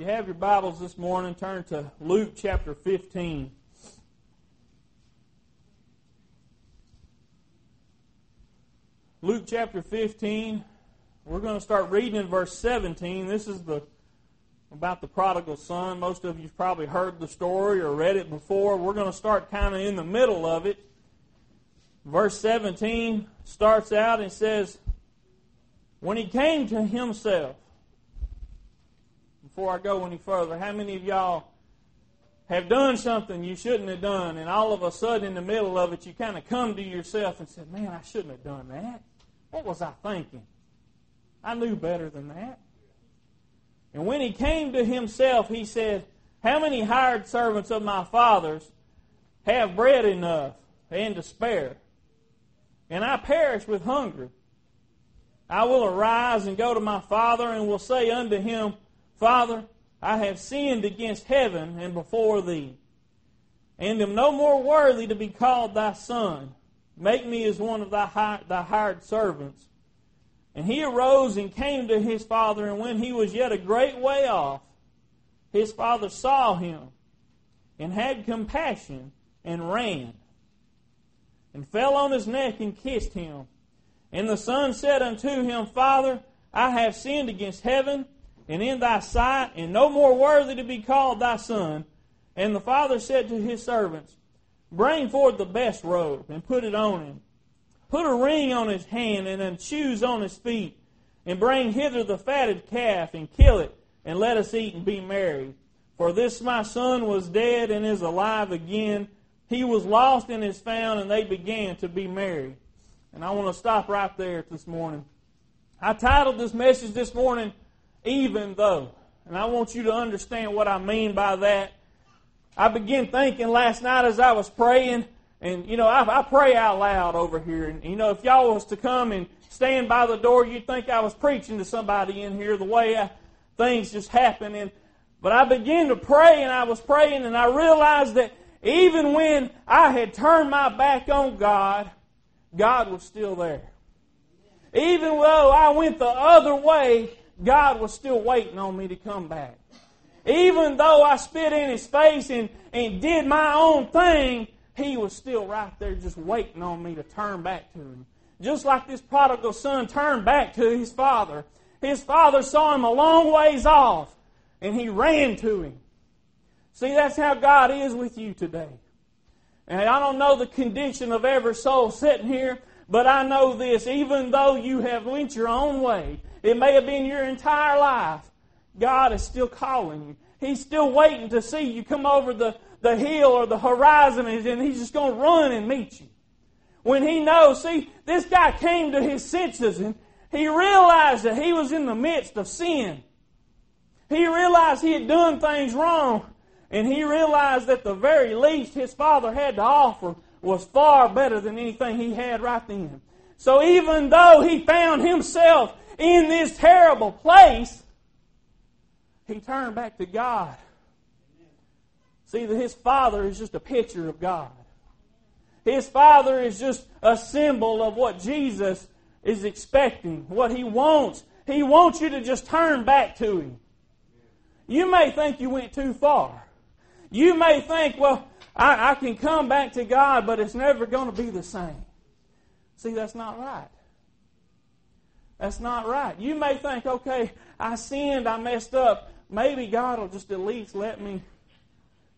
you have your Bibles this morning, turn to Luke chapter 15. Luke chapter 15. We're going to start reading in verse 17. This is the about the prodigal son. Most of you've probably heard the story or read it before. We're going to start kind of in the middle of it. Verse 17 starts out and says, When he came to himself, before I go any further, how many of y'all have done something you shouldn't have done, and all of a sudden in the middle of it, you kind of come to yourself and said, Man, I shouldn't have done that. What was I thinking? I knew better than that. And when he came to himself, he said, How many hired servants of my father's have bread enough and to spare? And I perish with hunger. I will arise and go to my father and will say unto him, Father, I have sinned against heaven and before thee, and am no more worthy to be called thy son. Make me as one of thy, thy hired servants. And he arose and came to his father, and when he was yet a great way off, his father saw him, and had compassion, and ran, and fell on his neck and kissed him. And the son said unto him, Father, I have sinned against heaven and in thy sight, and no more worthy to be called thy son. And the father said to his servants, Bring forth the best robe, and put it on him. Put a ring on his hand, and then shoes on his feet. And bring hither the fatted calf, and kill it, and let us eat and be merry. For this my son was dead, and is alive again. He was lost and is found, and they began to be merry. And I want to stop right there this morning. I titled this message this morning, even though. And I want you to understand what I mean by that. I began thinking last night as I was praying, and you know, I, I pray out loud over here. And you know, if y'all was to come and stand by the door, you'd think I was preaching to somebody in here the way I, things just happen. And but I began to pray, and I was praying, and I realized that even when I had turned my back on God, God was still there. Even though I went the other way, God was still waiting on me to come back. Even though I spit in his face and, and did my own thing, he was still right there just waiting on me to turn back to him. Just like this prodigal son turned back to his father. His father saw him a long ways off and he ran to him. See, that's how God is with you today. And I don't know the condition of every soul sitting here, but I know this. Even though you have went your own way, it may have been your entire life. God is still calling you. He's still waiting to see you come over the, the hill or the horizon and He's just going to run and meet you. When He knows, see, this guy came to his senses and he realized that he was in the midst of sin. He realized he had done things wrong and he realized that the very least his father had to offer was far better than anything he had right then. So even though he found himself in this terrible place, he turned back to God. See, that his father is just a picture of God. His father is just a symbol of what Jesus is expecting, what he wants. He wants you to just turn back to him. You may think you went too far. You may think, well, I, I can come back to God, but it's never going to be the same. See, that's not right. That's not right. You may think, okay, I sinned, I messed up. Maybe God will just at least let me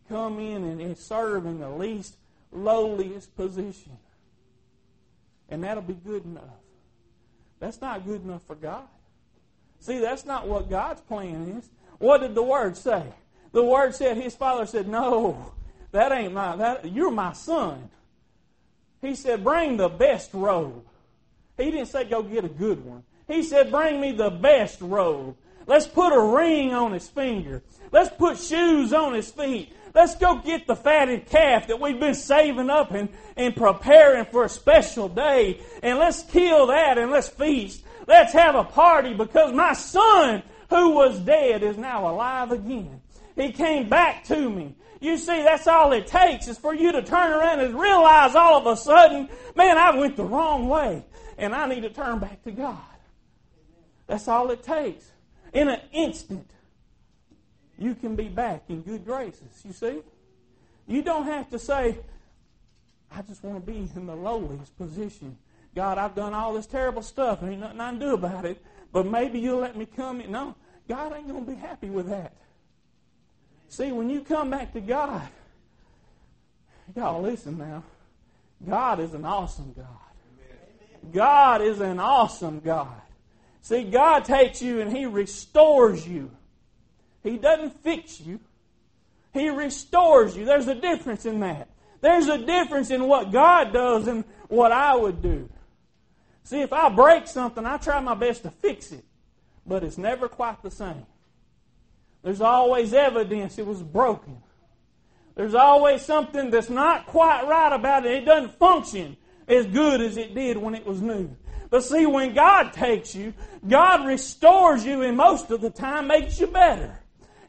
come in and, and serve in the least lowliest position. And that'll be good enough. That's not good enough for God. See, that's not what God's plan is. What did the Word say? The Word said, His Father said, No, that ain't my, that, you're my son. He said, Bring the best robe. He didn't say, Go get a good one. He said, Bring me the best robe. Let's put a ring on his finger. Let's put shoes on his feet. Let's go get the fatted calf that we've been saving up and, and preparing for a special day. And let's kill that and let's feast. Let's have a party because my son who was dead is now alive again. He came back to me. You see, that's all it takes is for you to turn around and realize all of a sudden, man, I went the wrong way and I need to turn back to God. That's all it takes. In an instant, you can be back in good graces. You see? You don't have to say, I just want to be in the lowliest position. God, I've done all this terrible stuff, and ain't nothing I can do about it, but maybe you'll let me come in. No, God ain't going to be happy with that. See, when you come back to God, y'all listen now. God is an awesome God. God is an awesome God. See, God takes you and He restores you. He doesn't fix you. He restores you. There's a difference in that. There's a difference in what God does and what I would do. See, if I break something, I try my best to fix it, but it's never quite the same. There's always evidence it was broken. There's always something that's not quite right about it. It doesn't function as good as it did when it was new. But see, when God takes you, God restores you and most of the time makes you better.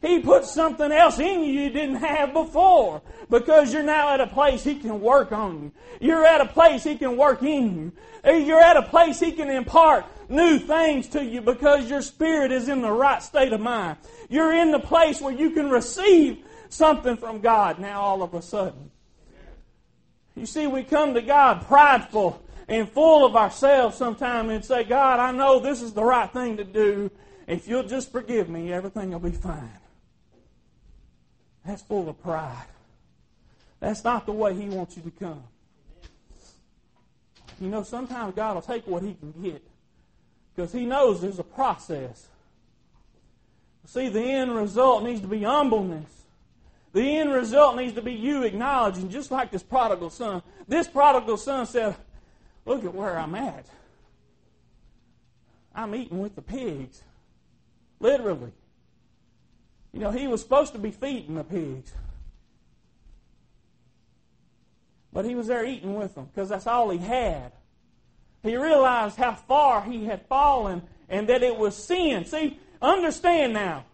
He puts something else in you you didn't have before because you're now at a place He can work on you. You're at a place He can work in you. Eh, you're at a place He can impart new things to you because your spirit is in the right state of mind. You're in the place where you can receive something from God now all of a sudden. You see, we come to God prideful and full of ourselves sometimes and say, God, I know this is the right thing to do. If you'll just forgive me, everything will be fine. That's full of pride. That's not the way He wants you to come. You know, sometimes God will take what He can get because He knows there's a process. See, the end result needs to be humbleness. The end result needs to be you acknowledging, just like this prodigal son. This prodigal son said, Look at where I'm at. I'm eating with the pigs. Literally. You know, he was supposed to be feeding the pigs. But he was there eating with them because that's all he had. He realized how far he had fallen and that it was sin. See, understand now.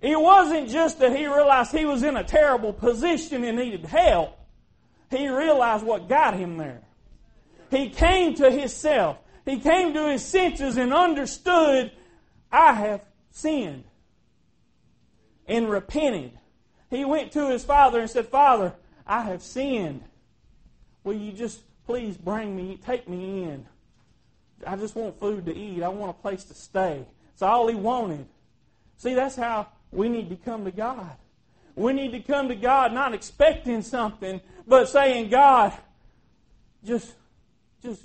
It wasn't just that he realized he was in a terrible position and needed help. He realized what got him there. He came to himself. He came to his senses and understood, I have sinned and repented. He went to his father and said, Father, I have sinned. Will you just please bring me, take me in? I just want food to eat. I want a place to stay. It's all he wanted. See, that's how we need to come to God. We need to come to God not expecting something, but saying, God, just, just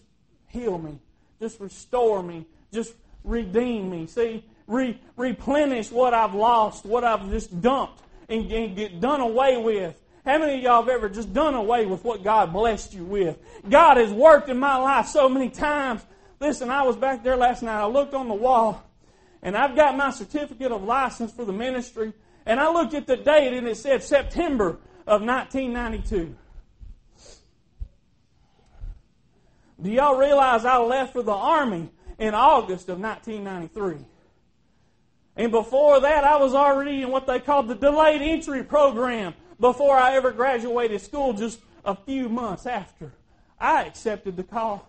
heal me. Just restore me. Just redeem me. See, re- replenish what I've lost, what I've just dumped, and, and get done away with. How many of y'all have ever just done away with what God blessed you with? God has worked in my life so many times. Listen, I was back there last night. I looked on the wall, and I've got my certificate of license for the ministry, and I looked at the date, and it said September of 1992. Do y'all realize I left for the Army in August of 1993? And before that, I was already in what they called the delayed entry program before I ever graduated school, just a few months after I accepted the call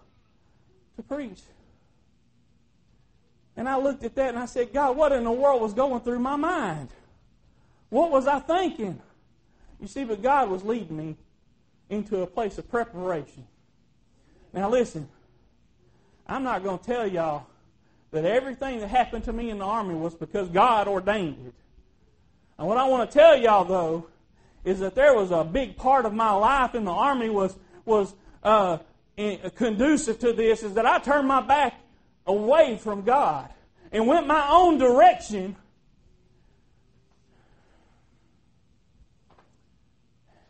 to preach. And I looked at that and I said, God, what in the world was going through my mind? What was I thinking? You see, but God was leading me into a place of preparation. Now, listen, I'm not going to tell y'all that everything that happened to me in the army was because God ordained it. And what I want to tell y'all though is that there was a big part of my life in the army was was uh, in, conducive to this is that I turned my back away from God and went my own direction.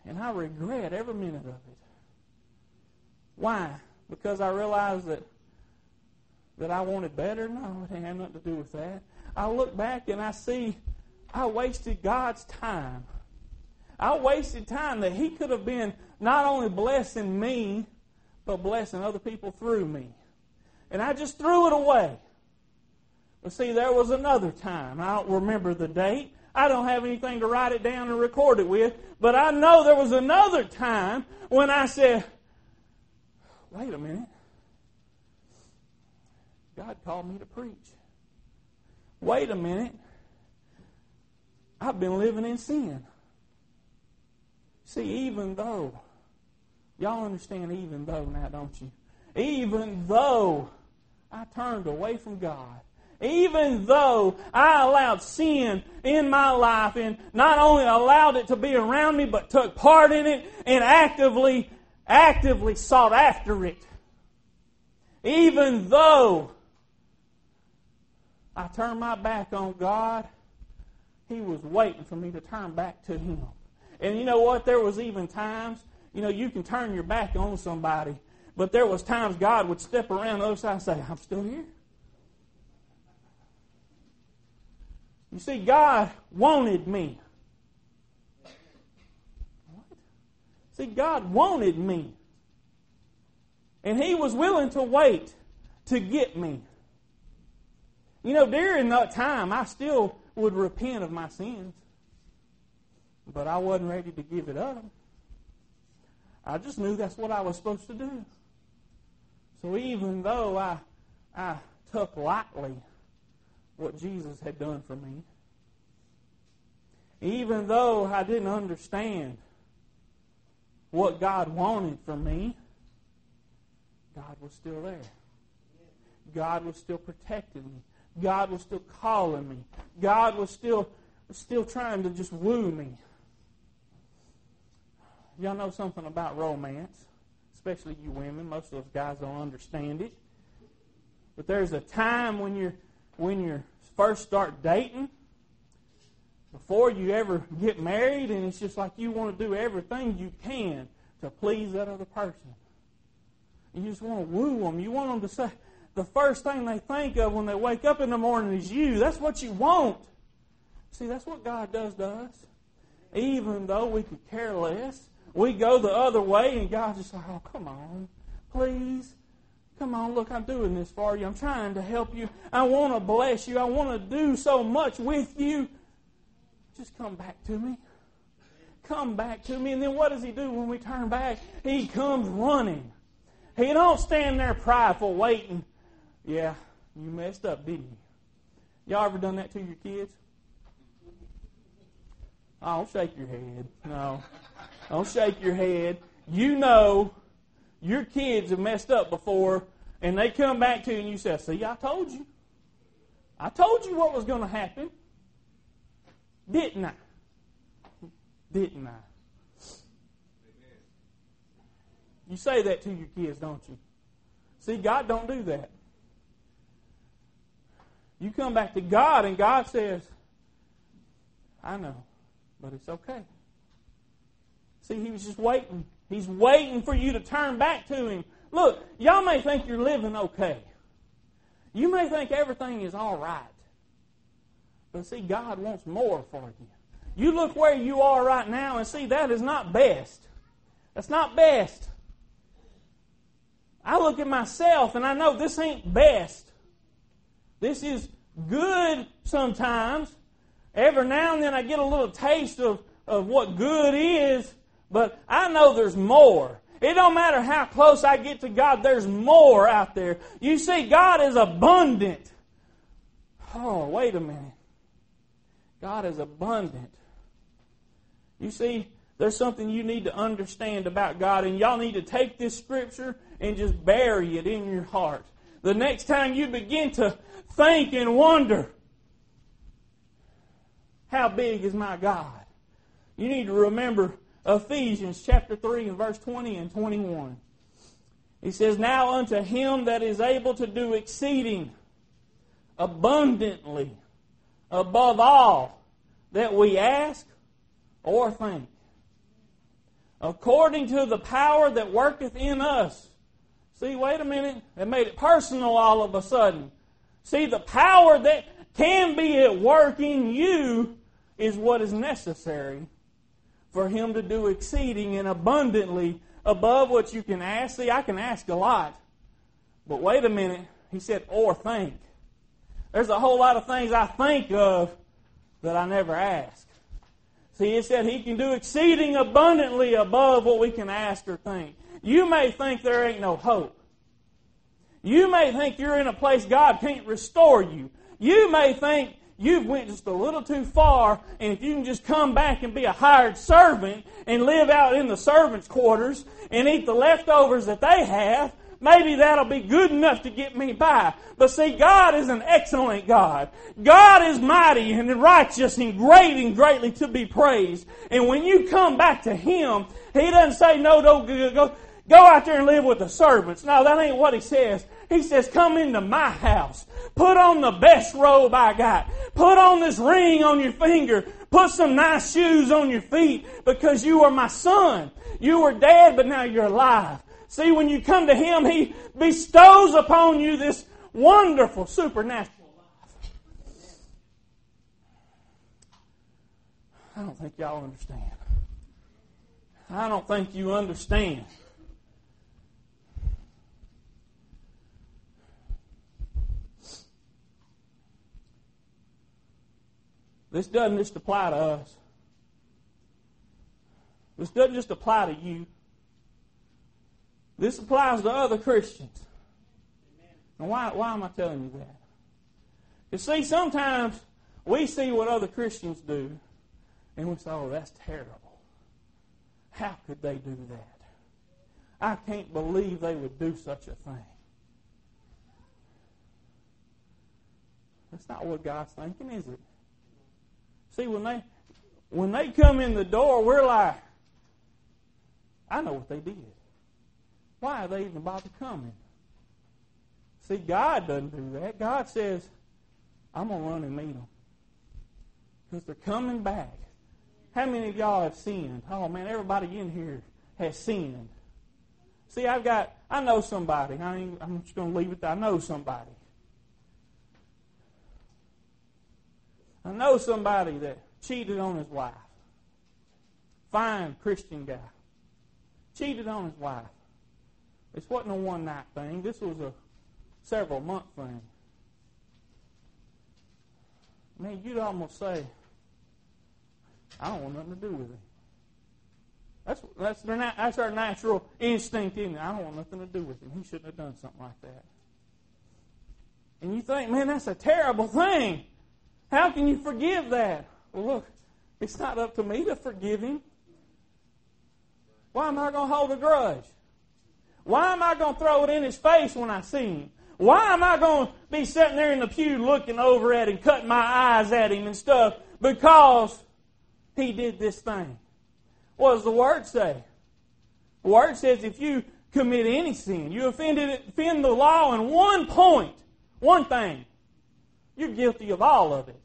And I regret every minute of it. Why? Because I realized that that I wanted better? No, it had nothing to do with that. I look back and I see I wasted God's time. I wasted time that He could have been not only blessing me, but blessing other people through me. And I just threw it away. But see, there was another time. I don't remember the date. I don't have anything to write it down and record it with. But I know there was another time when I said, wait a minute. God called me to preach. Wait a minute. I've been living in sin. See, even though, y'all understand even though now, don't you? Even though I turned away from God, even though I allowed sin in my life and not only allowed it to be around me, but took part in it and actively, actively sought after it. Even though I turned my back on God, He was waiting for me to turn back to Him. And you know what? There was even times, you know, you can turn your back on somebody, but there was times God would step around the other side and say, I'm still here. You see, God wanted me. What? See, God wanted me. And He was willing to wait to get me. You know, during that time, I still would repent of my sins. But I wasn't ready to give it up. I just knew that's what I was supposed to do. So even though I, I took lightly what Jesus had done for me, even though I didn't understand what God wanted from me, God was still there. God was still protecting me. God was still calling me. God was still still trying to just woo me. Y'all know something about romance, especially you women. Most of those guys don't understand it. But there's a time when you're when you first start dating, before you ever get married, and it's just like you want to do everything you can to please that other person. You just want to woo them. You want them to say, the first thing they think of when they wake up in the morning is you. That's what you want. See, that's what God does to us. Even though we could care less, we go the other way, and God's just like, oh, come on, please. Come on, look, I'm doing this for you. I'm trying to help you. I want to bless you. I want to do so much with you. Just come back to me. Come back to me. And then what does he do when we turn back? He comes running. He don't stand there prideful waiting yeah, you messed up, didn't you? Y'all ever done that to your kids? I don't shake your head. No. Don't shake your head. You know your kids have messed up before, and they come back to you and you say, See, I told you. I told you what was going to happen. Didn't I? Didn't I? You say that to your kids, don't you? See, God don't do that. You come back to God, and God says, I know, but it's okay. See, He was just waiting. He's waiting for you to turn back to Him. Look, y'all may think you're living okay. You may think everything is all right. But see, God wants more for you. You look where you are right now and see that is not best. That's not best. I look at myself and I know this ain't best. This is good sometimes. Every now and then I get a little taste of, of what good is, but I know there's more. It don't matter how close I get to God, there's more out there. You see, God is abundant. Oh, wait a minute. God is abundant. You see, there's something you need to understand about God, and y'all need to take this scripture and just bury it in your heart. The next time you begin to think and wonder, how big is my God? You need to remember Ephesians chapter 3 and verse 20 and 21. He says, Now unto him that is able to do exceeding abundantly above all that we ask or think, according to the power that worketh in us. See, wait a minute. It made it personal all of a sudden. See, the power that can be at work in you is what is necessary for Him to do exceeding and abundantly above what you can ask. See, I can ask a lot. But wait a minute. He said, or think. There's a whole lot of things I think of that I never ask. See, he said he can do exceeding abundantly above what we can ask or think. You may think there ain't no hope. You may think you're in a place God can't restore you. You may think you've went just a little too far, and if you can just come back and be a hired servant and live out in the servants' quarters and eat the leftovers that they have, maybe that'll be good enough to get me by. But see, God is an excellent God. God is mighty and righteous and great and greatly to be praised. And when you come back to Him, He doesn't say, no, don't go, go out there and live with the servants. No, that ain't what He says. He says, come into my house. Put on the best robe I got. Put on this ring on your finger. Put some nice shoes on your feet because you are my son. You were dead, but now you're alive. See, when you come to Him, He bestows upon you this wonderful supernatural life. I don't think y'all understand. I don't think you understand. This doesn't just apply to us. This doesn't just apply to you. This applies to other Christians. And why, why am I telling you that? You see, sometimes we see what other Christians do, and we say, oh, that's terrible. How could they do that? I can't believe they would do such a thing. That's not what God's thinking, is it? See, when they when they come in the door, we're like, I know what they did. Why are they even bothered coming? See, God doesn't do that. God says, I'm going to run and meet them. Because they're coming back. How many of y'all have sinned? Oh, man, everybody in here has sinned. See, I've got, I know somebody. I am just going to leave it there. I know somebody. I know somebody that cheated on his wife. Fine Christian guy. Cheated on his wife. This wasn't a one night thing. This was a several month thing. Man, you'd almost say, I don't want nothing to do with it. That's that's their that's our natural instinct in it. I don't want nothing to do with him. He shouldn't have done something like that. And you think, man, that's a terrible thing. How can you forgive that? Well, look, it's not up to me to forgive him. Why am I going to hold a grudge? Why am I going to throw it in his face when I see him? Why am I going to be sitting there in the pew looking over at him, cutting my eyes at him and stuff because he did this thing? What does the Word say? The Word says if you commit any sin, you offended, offend the law in one point, one thing, you're guilty of all of it.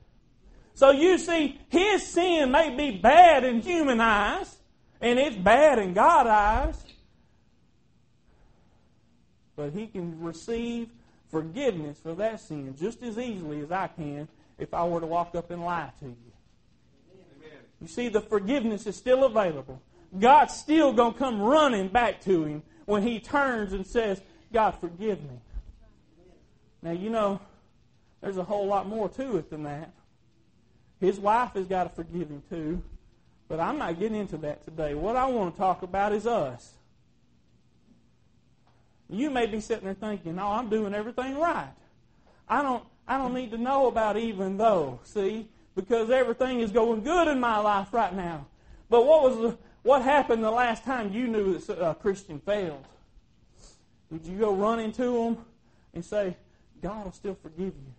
So you see, his sin may be bad in human eyes, and it's bad in God's eyes, but he can receive forgiveness for that sin just as easily as I can if I were to walk up and lie to you. Amen. You see, the forgiveness is still available. God's still going to come running back to him when he turns and says, God, forgive me. Now, you know, there's a whole lot more to it than that. His wife has got to forgive him too. But I'm not getting into that today. What I want to talk about is us. You may be sitting there thinking, "Oh, I'm doing everything right. I don't I don't need to know about even though, see, because everything is going good in my life right now. But what was the, what happened the last time you knew that a Christian failed? Did you go run into them and say, God will still forgive you?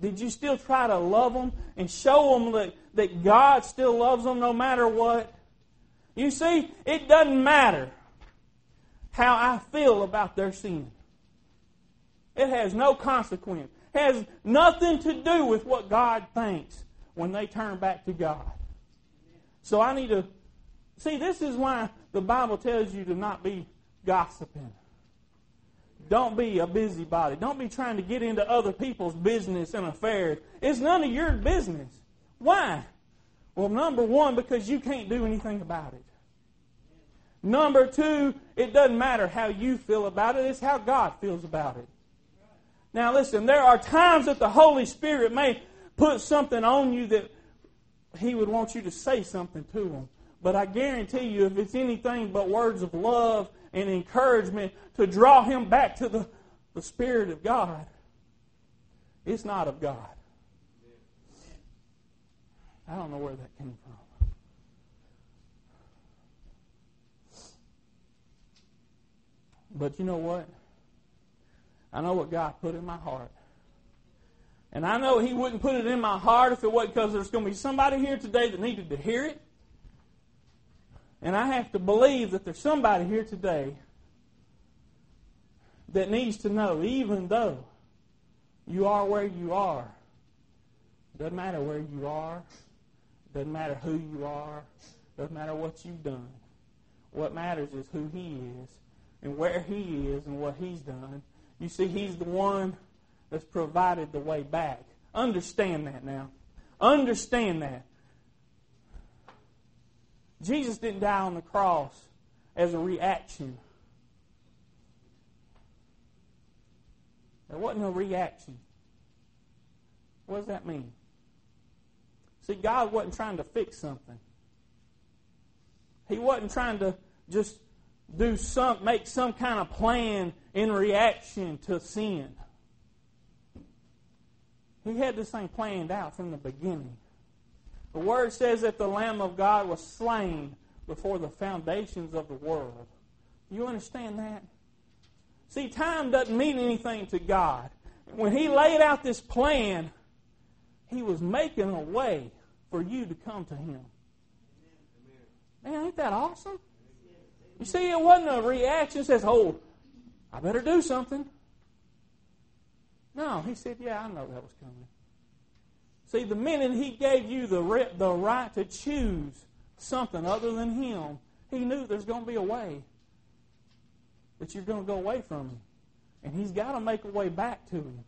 Did you still try to love them and show them that, that God still loves them no matter what? You see, it doesn't matter how I feel about their sin. It has no consequence. It has nothing to do with what God thinks when they turn back to God. So I need to see this is why the Bible tells you to not be gossiping. Don't be a busybody. Don't be trying to get into other people's business and affairs. It's none of your business. Why? Well, number one, because you can't do anything about it. Number two, it doesn't matter how you feel about it, it's how God feels about it. Now, listen, there are times that the Holy Spirit may put something on you that He would want you to say something to Him. But I guarantee you, if it's anything but words of love and encouragement to draw him back to the, the Spirit of God, it's not of God. I don't know where that came from. But you know what? I know what God put in my heart. And I know He wouldn't put it in my heart if it wasn't because there's going to be somebody here today that needed to hear it. And I have to believe that there's somebody here today that needs to know, even though you are where you are, doesn't matter where you are, doesn't matter who you are, doesn't matter what you've done. What matters is who He is and where He is and what He's done. You see, He's the one that's provided the way back. Understand that now. Understand that. Jesus didn't die on the cross as a reaction. There wasn't a reaction. What does that mean? See, God wasn't trying to fix something. He wasn't trying to just do some make some kind of plan in reaction to sin. He had this thing planned out from the beginning. The Word says that the Lamb of God was slain before the foundations of the world. You understand that? See, time doesn't mean anything to God. When He laid out this plan, He was making a way for you to come to Him. Man, ain't that awesome? You see, it wasn't a reaction that says, oh, I better do something. No, He said, yeah, I know that was coming. See, the minute he gave you the, the right to choose something other than him, he knew there's going to be a way that you're going to go away from him. And he's got to make a way back to him.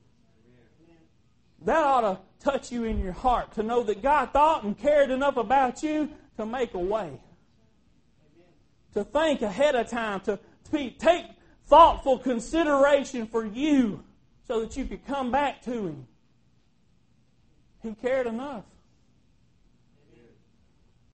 That ought to touch you in your heart to know that God thought and cared enough about you to make a way. To think ahead of time, to, to take thoughtful consideration for you so that you could come back to Him. He cared enough.